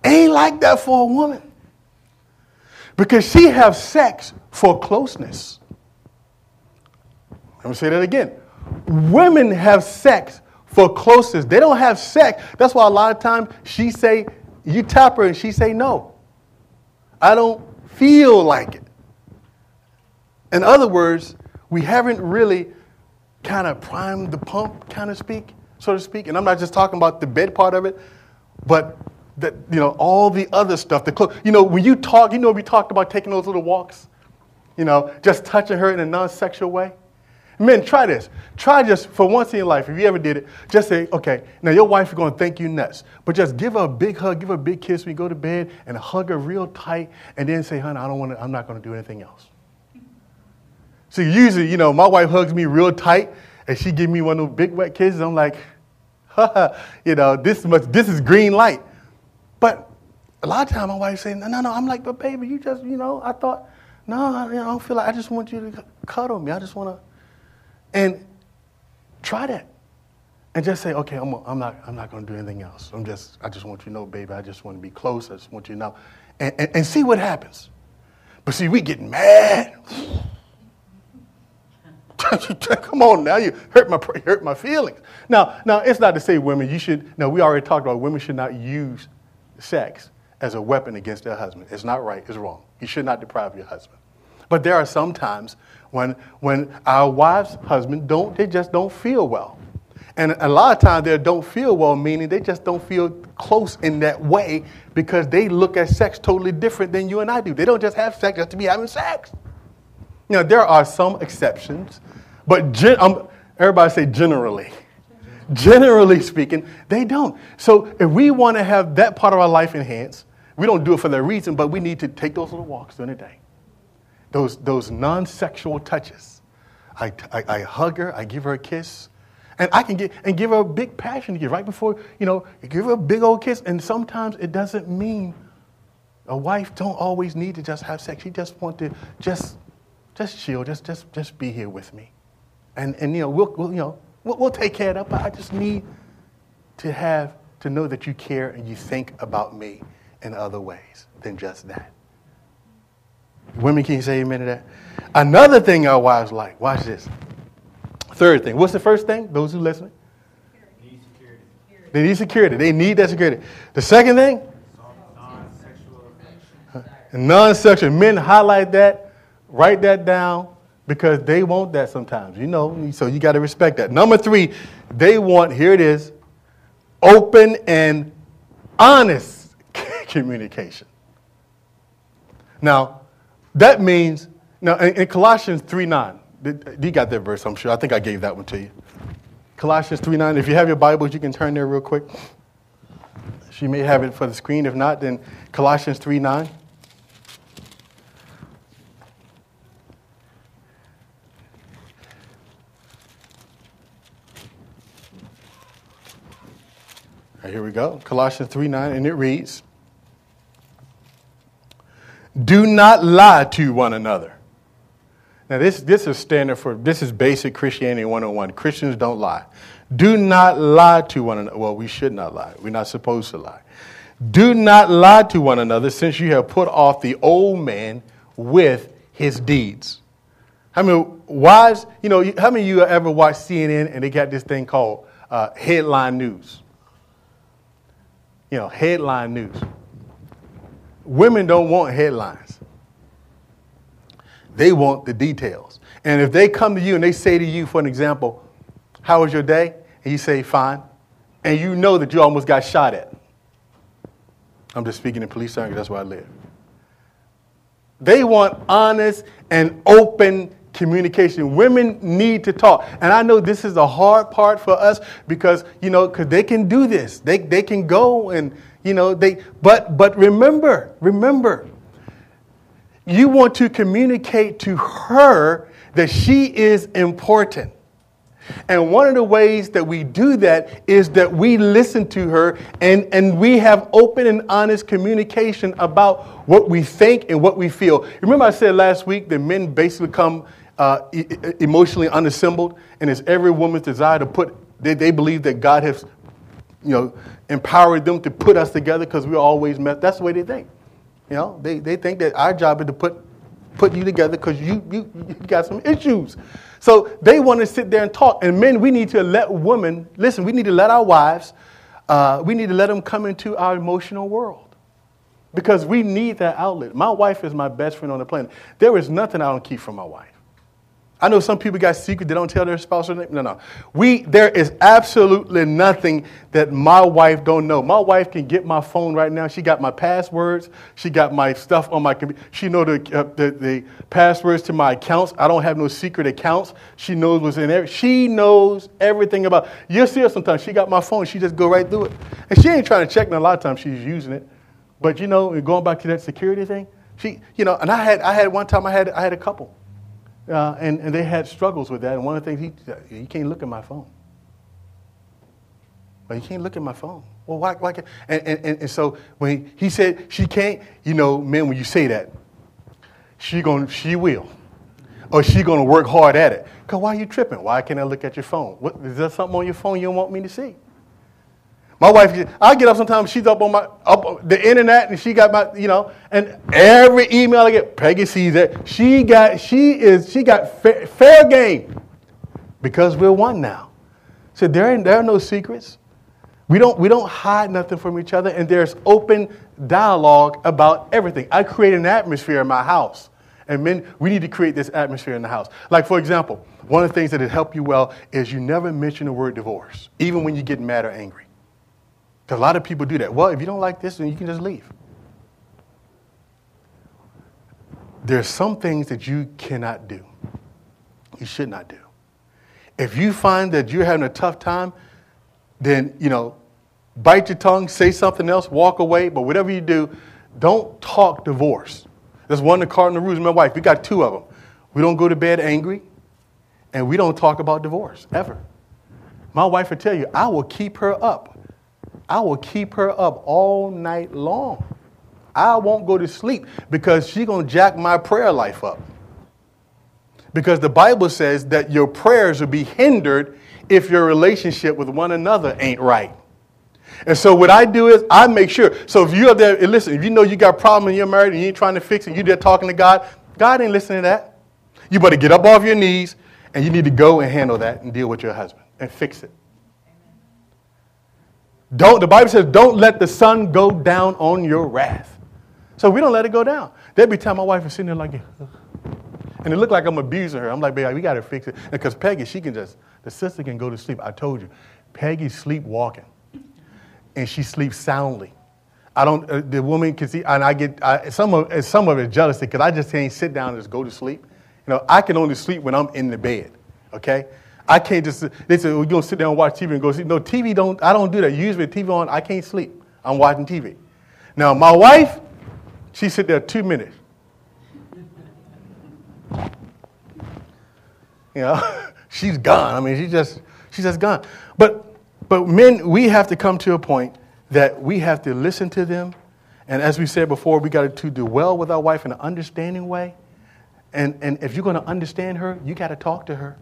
B: Ain't like that for a woman. Because she have sex for closeness. Let me say that again. Women have sex for closeness. They don't have sex. That's why a lot of times she say, you tap her and she say no. I don't feel like it. In other words, we haven't really kind of primed the pump, kind of speak, so to speak. And I'm not just talking about the bed part of it, but that you know all the other stuff. The clo- you know when you talk, you know we talked about taking those little walks, you know, just touching her in a non-sexual way. Men, try this. Try just for once in your life, if you ever did it, just say, okay, now your wife is going to thank you nuts, but just give her a big hug, give her a big kiss when you go to bed, and hug her real tight, and then say, honey, I don't want to, I'm not going to do anything else. So usually, you know, my wife hugs me real tight, and she give me one of those big wet kisses. I'm like, you know, this must, this is green light. But a lot of times my wife saying, no, no, no. I'm like, but baby, you just, you know, I thought, no, I don't feel like, I just want you to cuddle me. I just want to, and try that. And just say, okay, I'm, I'm not, I'm not going to do anything else. I'm just, I just want you to know, baby, I just want to be close. I just want you to know. And, and, and see what happens. But see, we get mad. Come on now, you hurt my, hurt my feelings. Now, now, it's not to say women, you should, no, we already talked about women should not use sex as a weapon against their husband. It's not right, it's wrong. You should not deprive your husband. But there are some times when, when our wives' husbands don't, they just don't feel well. And a lot of times they don't feel well, meaning they just don't feel close in that way because they look at sex totally different than you and I do. They don't just have sex just to be having sex. Know, there are some exceptions, but gen- um, everybody say generally. Generally speaking, they don't. So if we want to have that part of our life enhanced, we don't do it for that reason, but we need to take those little walks during the day. Those, those non sexual touches. I, I, I, hug her, I give her a kiss, and I can get and give her a big passion kiss right before, you know, give her a big old kiss. And sometimes it doesn't mean a wife don't always need to just have sex. She just want to just just chill, just just just be here with me. And and you know, we'll, we'll you know, we'll, we'll take care of that, but I just need to have to know that you care and you think about me in other ways than just that. Women, can you say amen to that? Another thing our wives like, watch this. Third thing. What's the first thing? Those who listening? Need security. They need security. They need that security. The second thing? Non-sexual. Non-sexual. Men highlight that, write that down, because they want that sometimes, you know. So you got to respect that. Number three, they want, here it is, open and honest communication. Now, that means, now in, in Colossians 3 9, you got that verse, I'm sure. I think I gave that one to you. Colossians 3 9. If you have your Bibles, you can turn there real quick. She may have it for the screen. If not, then Colossians 3 9. Right, here we go. Colossians 3 9, and it reads Do not lie to one another. Now, this, this is standard for, this is basic Christianity 101. Christians don't lie. Do not lie to one another. Well, we should not lie. We're not supposed to lie. Do not lie to one another, since you have put off the old man with his deeds. How many wives, you know, how many of you ever watched CNN and they got this thing called uh, headline news? You know, headline news. Women don't want headlines. They want the details. And if they come to you and they say to you, for an example, how was your day? And you say, fine. And you know that you almost got shot at. I'm just speaking in police language, that's where I live. They want honest and open communication. Women need to talk. And I know this is a hard part for us because, you know, because they can do this. They, they can go and, you know, they, but, but remember, remember, you want to communicate to her that she is important. And one of the ways that we do that is that we listen to her and, and we have open and honest communication about what we think and what we feel. Remember, I said last week that men basically come uh, emotionally unassembled, and it's every woman's desire to put, they, they believe that God has, you know, empowered them to put us together because we're always met. That's the way they think. You know, they, they think that our job is to put, put you together because you, you, you got some issues. So they want to sit there and talk. And men, we need to let women, listen, we need to let our wives, uh, we need to let them come into our emotional world because we need that outlet. My wife is my best friend on the planet. There is nothing I don't keep from my wife. I know some people got secrets they don't tell their spouse or name. No, no. We there is absolutely nothing that my wife don't know. My wife can get my phone right now. She got my passwords. She got my stuff on my computer. She know the, uh, the, the passwords to my accounts. I don't have no secret accounts. She knows what's in there. She knows everything about. You'll see her sometimes. She got my phone. She just go right through it, and she ain't trying to check. And a lot of times she's using it. But you know, going back to that security thing, she, you know, and I had, I had one time I had, I had a couple. Uh, and, and they had struggles with that. And one of the things, he you can't look at my phone. Well, you can't look at my phone. Well, why? why can't? And, and, and, so when he, said she can't, you know, man, when you say that, she going she will. Or she going to work hard at it. Because why are you tripping? Why can't I look at your phone? What, is there something on your phone you don't want me to see? My wife, I get up sometimes, she's up on my up the internet and she got my, you know, and every email I get, Peggy sees it. She got, she is, she got fair, fair game because we're one now. So there, ain't, there are no secrets. We don't, we don't hide nothing from each other, and there's open dialogue about everything. I create an atmosphere in my house. And men, we need to create this atmosphere in the house. Like, for example, one of the things that will help you well is you never mention the word divorce, even when you get mad or angry. A lot of people do that. Well, if you don't like this, then you can just leave. There's some things that you cannot do, you should not do. If you find that you're having a tough time, then, you know, bite your tongue, say something else, walk away, but whatever you do, don't talk divorce. That's one of the cardinal rules my wife. We got two of them. We don't go to bed angry, and we don't talk about divorce, ever. My wife will tell you, I will keep her up I will keep her up all night long. I won't go to sleep because she's going to jack my prayer life up. Because the Bible says that your prayers will be hindered if your relationship with one another ain't right. And so what I do is I make sure. So if you're there, listen, if you know you got a problem and you're married and you ain't trying to fix it, you're there talking to God, God ain't listening to that. You better get up off your knees and you need to go and handle that and deal with your husband and fix it. Don't, the Bible says, don't let the sun go down on your wrath. So we don't let it go down. There'd be time my wife is sitting there like, and it looked like I'm abusing her. I'm like, baby, we got to fix it. Because Peggy, she can just, the sister can go to sleep. I told you, Peggy's sleepwalking, and she sleeps soundly. I don't, uh, the woman can see, and I get, I, some, of, some of it jealousy because I just can't sit down and just go to sleep. You know, I can only sleep when I'm in the bed, okay? I can't just, they say, well, you're going to sit down and watch TV and go sleep. No, TV don't, I don't do that. Usually TV on, I can't sleep. I'm watching TV. Now, my wife, she sit there two minutes. You know, she's gone. I mean, she just, she's just gone. But, but men, we have to come to a point that we have to listen to them. And as we said before, we got to do well with our wife in an understanding way. And, and if you're going to understand her, you got to talk to her.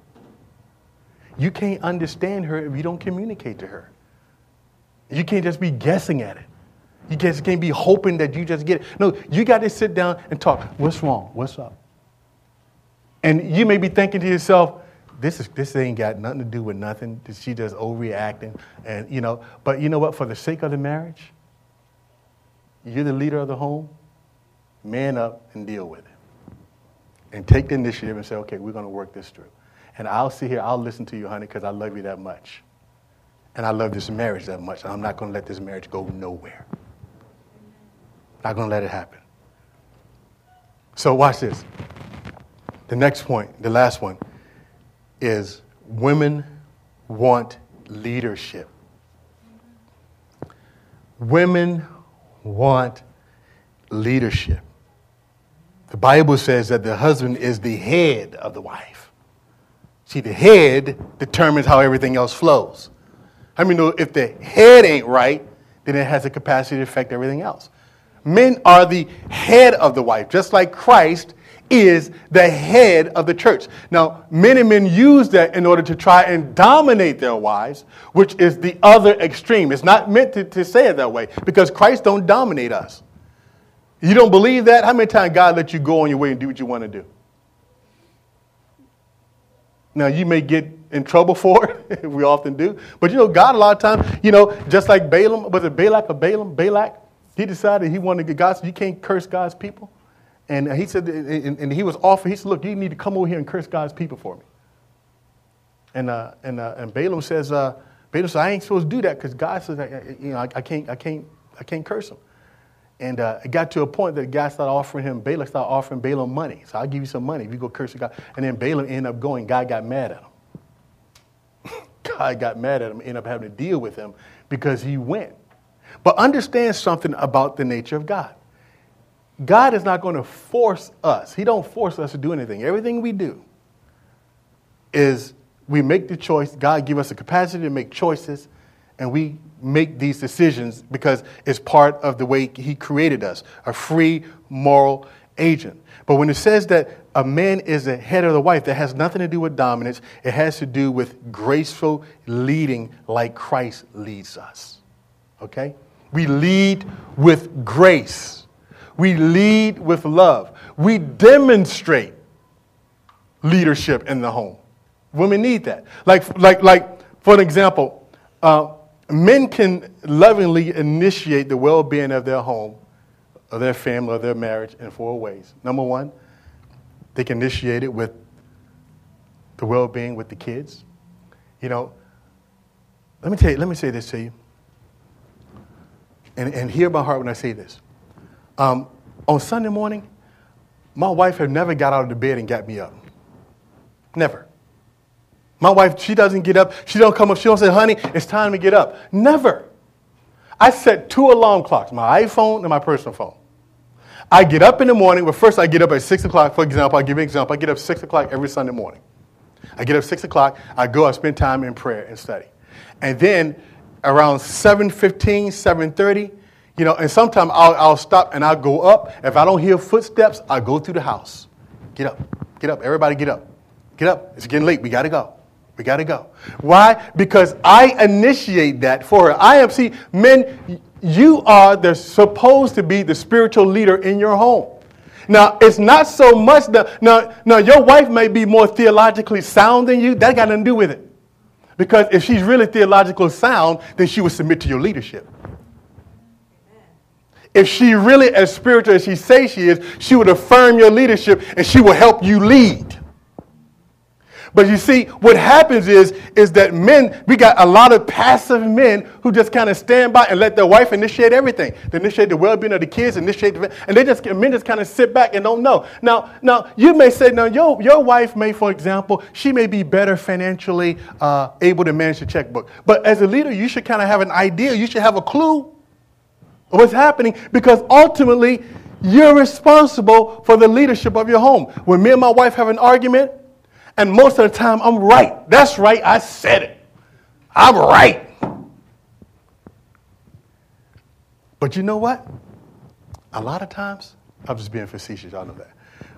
B: You can't understand her if you don't communicate to her. You can't just be guessing at it. You just can't be hoping that you just get it. No, you got to sit down and talk. What's wrong? What's up? And you may be thinking to yourself, this, is, this ain't got nothing to do with nothing. She just overreacting. And, you know, but you know what? For the sake of the marriage, you're the leader of the home. Man up and deal with it. And take the initiative and say, okay, we're going to work this through. And I'll sit here, I'll listen to you, honey, because I love you that much. And I love this marriage that much. I'm not going to let this marriage go nowhere. Not going to let it happen. So, watch this. The next point, the last one, is women want leadership. Women want leadership. The Bible says that the husband is the head of the wife. See, the head determines how everything else flows. I mean, if the head ain't right, then it has the capacity to affect everything else. Men are the head of the wife, just like Christ is the head of the church. Now, many men use that in order to try and dominate their wives, which is the other extreme. It's not meant to, to say it that way because Christ don't dominate us. You don't believe that? How many times God let you go on your way and do what you want to do? Now, you may get in trouble for it. we often do. But you know, God, a lot of times, you know, just like Balaam, was it Balak or Balaam? Balak? He decided he wanted to get God, so you can't curse God's people. And he said, and, he was offered, he said, look, you need to come over here and curse God's people for me. And, uh, and, uh, and Balaam says, uh, Balaam says, I ain't supposed to do that because God says, you know, I, I, can't, I, can't, I can't curse him. And uh, it got to a point that God started offering him, Balak started offering Balaam money. So I'll give you some money if you go curse God. And then Balaam ended up going. God got mad at him. God got mad at him, ended up having to deal with him because he went. But understand something about the nature of God. God is not going to force us. He don't force us to do anything. Everything we do is we make the choice. God give us the capacity to make choices, and we make these decisions because it's part of the way He created us, a free moral agent. But when it says that a man is the head of the wife, that has nothing to do with dominance. It has to do with graceful leading like Christ leads us. Okay? We lead with grace. We lead with love. We demonstrate leadership in the home. Women need that. Like, like, like for an example, uh, men can lovingly initiate the well being of their home, of their family, of their marriage in four ways. Number one, they can initiate it with the well being with the kids. You know, let me tell you, let me say this to you. And, and hear my heart when I say this. Um, on Sunday morning, my wife had never got out of the bed and got me up. Never. My wife, she doesn't get up. She don't come up. She don't say, honey, it's time to get up. Never. I set two alarm clocks, my iPhone and my personal phone. I get up in the morning. Well, first I get up at 6 o'clock. For example, I'll give you an example. I get up 6 o'clock every Sunday morning. I get up 6 o'clock. I go, I spend time in prayer and study. And then around 7.15, 7.30, you know, and sometimes I'll, I'll stop and I'll go up. If I don't hear footsteps, I go through the house. Get up. Get up. Everybody get up. Get up. It's getting late. We got to go. We got to go. Why? Because I initiate that for her. I am, see, men, you are the, supposed to be the spiritual leader in your home. Now, it's not so much that, now, now, your wife may be more theologically sound than you. That got nothing to do with it. Because if she's really theologically sound, then she would submit to your leadership. If she really as spiritual as she says she is, she would affirm your leadership and she will help you lead. But you see, what happens is, is that men, we got a lot of passive men who just kind of stand by and let their wife initiate everything. They initiate the well-being of the kids, initiate the, and they just, men just kind of sit back and don't know. Now, now you may say, now your, your wife may, for example, she may be better financially uh, able to manage the checkbook. But as a leader, you should kind of have an idea. You should have a clue of what's happening because ultimately, you're responsible for the leadership of your home. When me and my wife have an argument, and most of the time, I'm right. That's right. I said it. I'm right. But you know what? A lot of times, I'm just being facetious, y'all know that.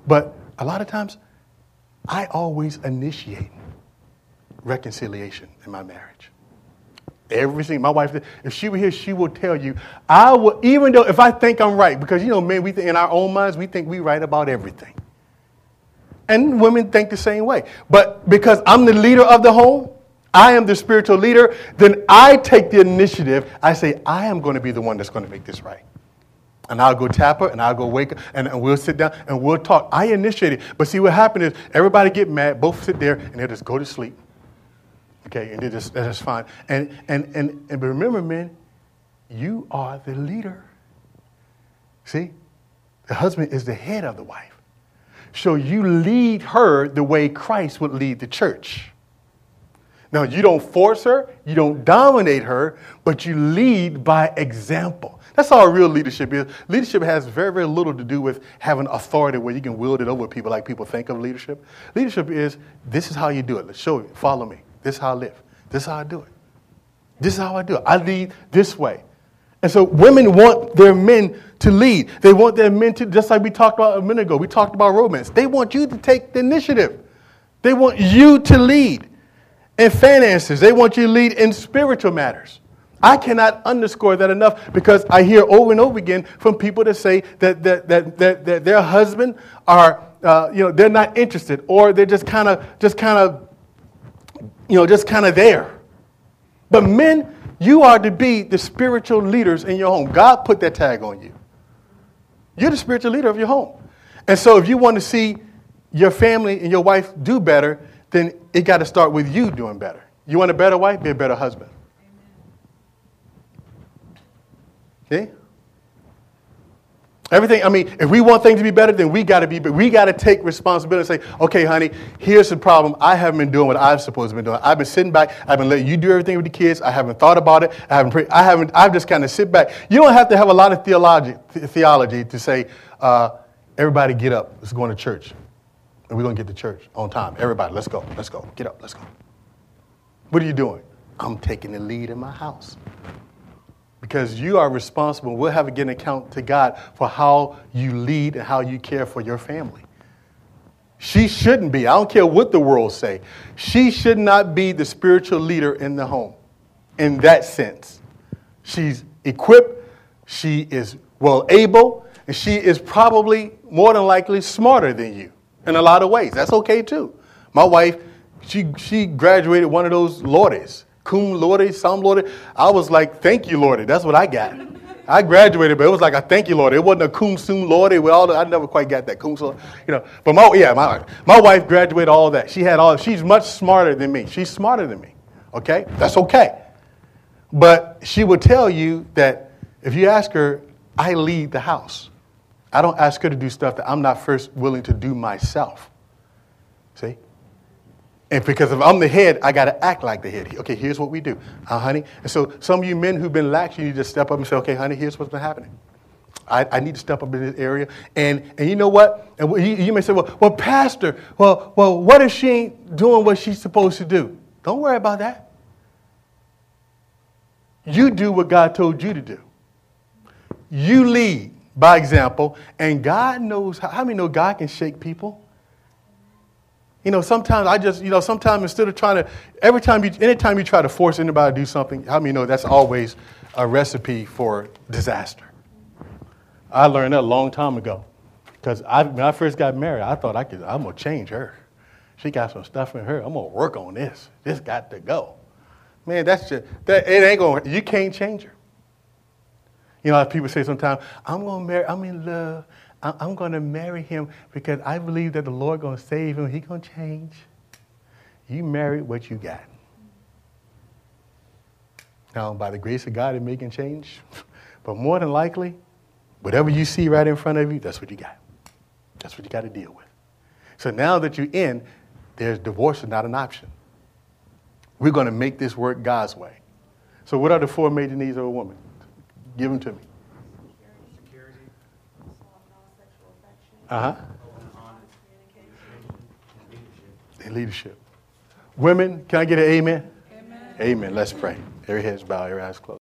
B: But a lot of times, I always initiate reconciliation in my marriage. Everything, my wife, if she were here, she will tell you, I will, even though if I think I'm right, because you know, men, we think in our own minds, we think we right about everything. And women think the same way. But because I'm the leader of the home, I am the spiritual leader, then I take the initiative. I say, I am going to be the one that's going to make this right. And I'll go tap her and I'll go wake her and, and we'll sit down and we'll talk. I initiate it. But see, what happened is everybody get mad, both sit there and they'll just go to sleep. Okay, and just, that's fine. And, and, and, and remember, men, you are the leader. See? The husband is the head of the wife. So you lead her the way Christ would lead the church. Now, you don't force her, you don't dominate her, but you lead by example. That's all real leadership is. Leadership has very, very little to do with having authority where you can wield it over people like people think of leadership. Leadership is this is how you do it. Let's show you. Follow me. This is how I live. This is how I do it. This is how I do it. I lead this way. And so women want their men to lead. They want their men to, just like we talked about a minute ago, we talked about romance. They want you to take the initiative. They want you to lead in finances. They want you to lead in spiritual matters. I cannot underscore that enough because I hear over and over again from people that say that, that, that, that, that their husband are, uh, you know, they're not interested or they're just kind of, just kind of, you know, just kind of there. But men, you are to be the spiritual leaders in your home. God put that tag on you. You're the spiritual leader of your home. And so if you want to see your family and your wife do better, then it got to start with you doing better. You want a better wife? Be a better husband. See? Everything, I mean, if we want things to be better, then we got to be, we got to take responsibility and say, okay, honey, here's the problem. I haven't been doing what I've supposed to be doing. I've been sitting back. I've been letting you do everything with the kids. I haven't thought about it. I haven't, pre- I haven't, I've just kind of sit back. You don't have to have a lot of theology, theology to say, uh, everybody get up. Let's go to church. And we're going to get to church on time. Everybody, let's go. Let's go. Get up. Let's go. What are you doing? I'm taking the lead in my house because you are responsible. We'll have to give an account to God for how you lead and how you care for your family. She shouldn't be. I don't care what the world say. She should not be the spiritual leader in the home. In that sense, she's equipped. She is well able, and she is probably more than likely smarter than you in a lot of ways. That's okay too. My wife, she she graduated one of those laudes cum laude, some laude. I was like, thank you, Lord. That's what I got. I graduated, but it was like a thank you, Lord. It wasn't a cum sum laude all I never quite got that cum sum, you know. But my, yeah, my, my wife graduated all that. She had all, she's much smarter than me. She's smarter than me, okay? That's okay. But she would tell you that if you ask her, I lead the house. I don't ask her to do stuff that I'm not first willing to do myself. See? And because if I'm the head, I got to act like the head. Okay, here's what we do, uh, honey. And so some of you men who've been lax, you need to step up and say, okay, honey, here's what's been happening. I, I need to step up in this area. And, and you know what? And you, you may say, well, well, pastor, well, well, what if she ain't doing what she's supposed to do? Don't worry about that. You do what God told you to do. You lead by example, and God knows how, how many know God can shake people? You know, sometimes I just, you know, sometimes instead of trying to, every time you, anytime you try to force anybody to do something, how many know that's always a recipe for disaster? I learned that a long time ago. Because I, when I first got married, I thought I could, I'm going to change her. She got some stuff in her. I'm going to work on this. This got to go. Man, that's just, that, it ain't going, to, you can't change her. You know, people say sometimes, I'm going to marry, I'm in love. I'm going to marry him because I believe that the Lord going to save him. He's going to change. You marry what you got. Now, by the grace of God, it may can change. But more than likely, whatever you see right in front of you, that's what you got. That's what you got to deal with. So now that you're in, there's divorce is not an option. We're going to make this work God's way. So, what are the four major needs of a woman? Give them to me. Uh huh. And leadership. Women, can I get an amen? Amen. Amen. Let's pray. Every head's bowed, every eyes closed.